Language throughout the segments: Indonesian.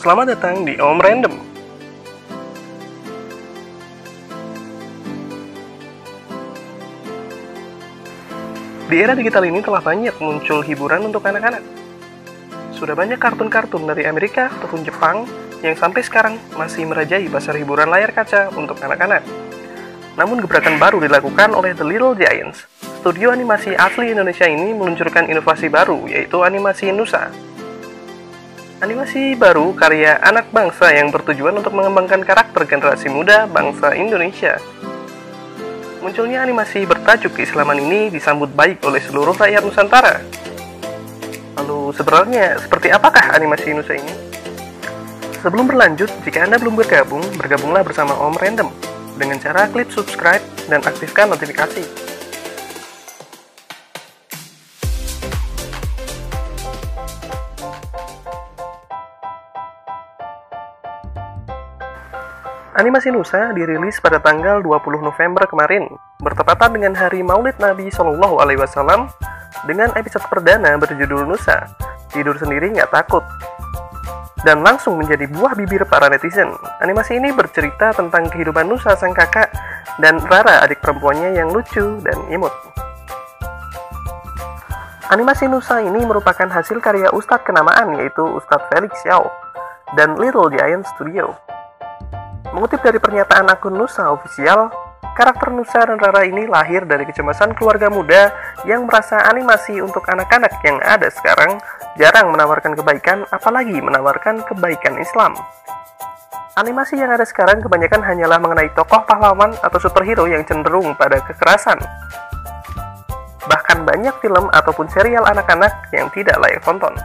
Selamat datang di Om Random. Di era digital ini telah banyak muncul hiburan untuk anak-anak. Sudah banyak kartun-kartun dari Amerika ataupun Jepang yang sampai sekarang masih merajai pasar hiburan layar kaca untuk anak-anak. Namun gebrakan baru dilakukan oleh The Little Giants. Studio animasi asli Indonesia ini meluncurkan inovasi baru, yaitu animasi Nusa. Animasi baru karya anak bangsa yang bertujuan untuk mengembangkan karakter generasi muda bangsa Indonesia. Munculnya animasi bertajuk keislaman ini disambut baik oleh seluruh rakyat Nusantara. Lalu sebenarnya seperti apakah animasi Nusa ini? Sebelum berlanjut, jika Anda belum bergabung, bergabunglah bersama Om Random dengan cara klik subscribe dan aktifkan notifikasi. Animasi Nusa dirilis pada tanggal 20 November kemarin, bertepatan dengan hari Maulid Nabi Shallallahu Alaihi Wasallam, dengan episode perdana berjudul Nusa, tidur sendiri nggak takut, dan langsung menjadi buah bibir para netizen. Animasi ini bercerita tentang kehidupan Nusa sang kakak dan Rara adik perempuannya yang lucu dan imut. Animasi Nusa ini merupakan hasil karya Ustadz kenamaan yaitu Ustadz Felix Xiao dan Little Giant Studio. Mengutip dari pernyataan akun Nusa Official, karakter Nusa dan Rara ini lahir dari kecemasan keluarga muda yang merasa animasi untuk anak-anak yang ada sekarang jarang menawarkan kebaikan, apalagi menawarkan kebaikan Islam. Animasi yang ada sekarang kebanyakan hanyalah mengenai tokoh pahlawan atau superhero yang cenderung pada kekerasan. Bahkan banyak film ataupun serial anak-anak yang tidak layak tonton.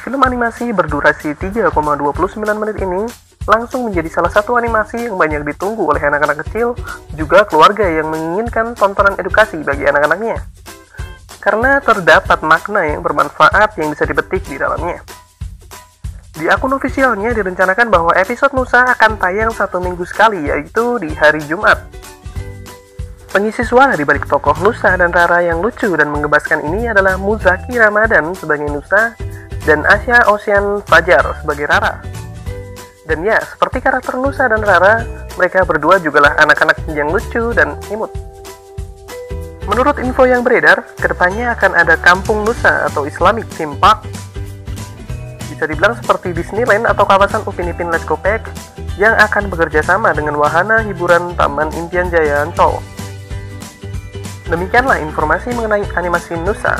Film animasi berdurasi 3,29 menit ini langsung menjadi salah satu animasi yang banyak ditunggu oleh anak-anak kecil, juga keluarga yang menginginkan tontonan edukasi bagi anak-anaknya. Karena terdapat makna yang bermanfaat yang bisa dipetik di dalamnya. Di akun ofisialnya direncanakan bahwa episode Nusa akan tayang satu minggu sekali, yaitu di hari Jumat. Pengisi suara di balik tokoh Nusa dan Rara yang lucu dan menggebaskan ini adalah Muzaki Ramadan sebagai Nusa dan Asia Ocean Fajar sebagai Rara. Dan ya, seperti karakter Nusa dan Rara, mereka berdua jugalah anak-anak yang lucu dan imut. Menurut info yang beredar, ke depannya akan ada Kampung Nusa atau Islamic Theme Park. Bisa dibilang seperti Disneyland atau kawasan Upin Ipin Let's Go Pack yang akan bekerja sama dengan wahana hiburan Taman Impian Jaya Ancol. Demikianlah informasi mengenai animasi Nusa.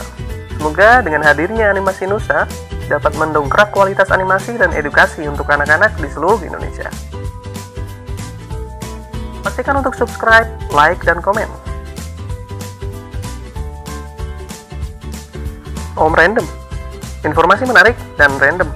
Semoga dengan hadirnya animasi Nusa dapat mendongkrak kualitas animasi dan edukasi untuk anak-anak di seluruh Indonesia. Pastikan untuk subscribe, like, dan komen. Om Random, informasi menarik dan random.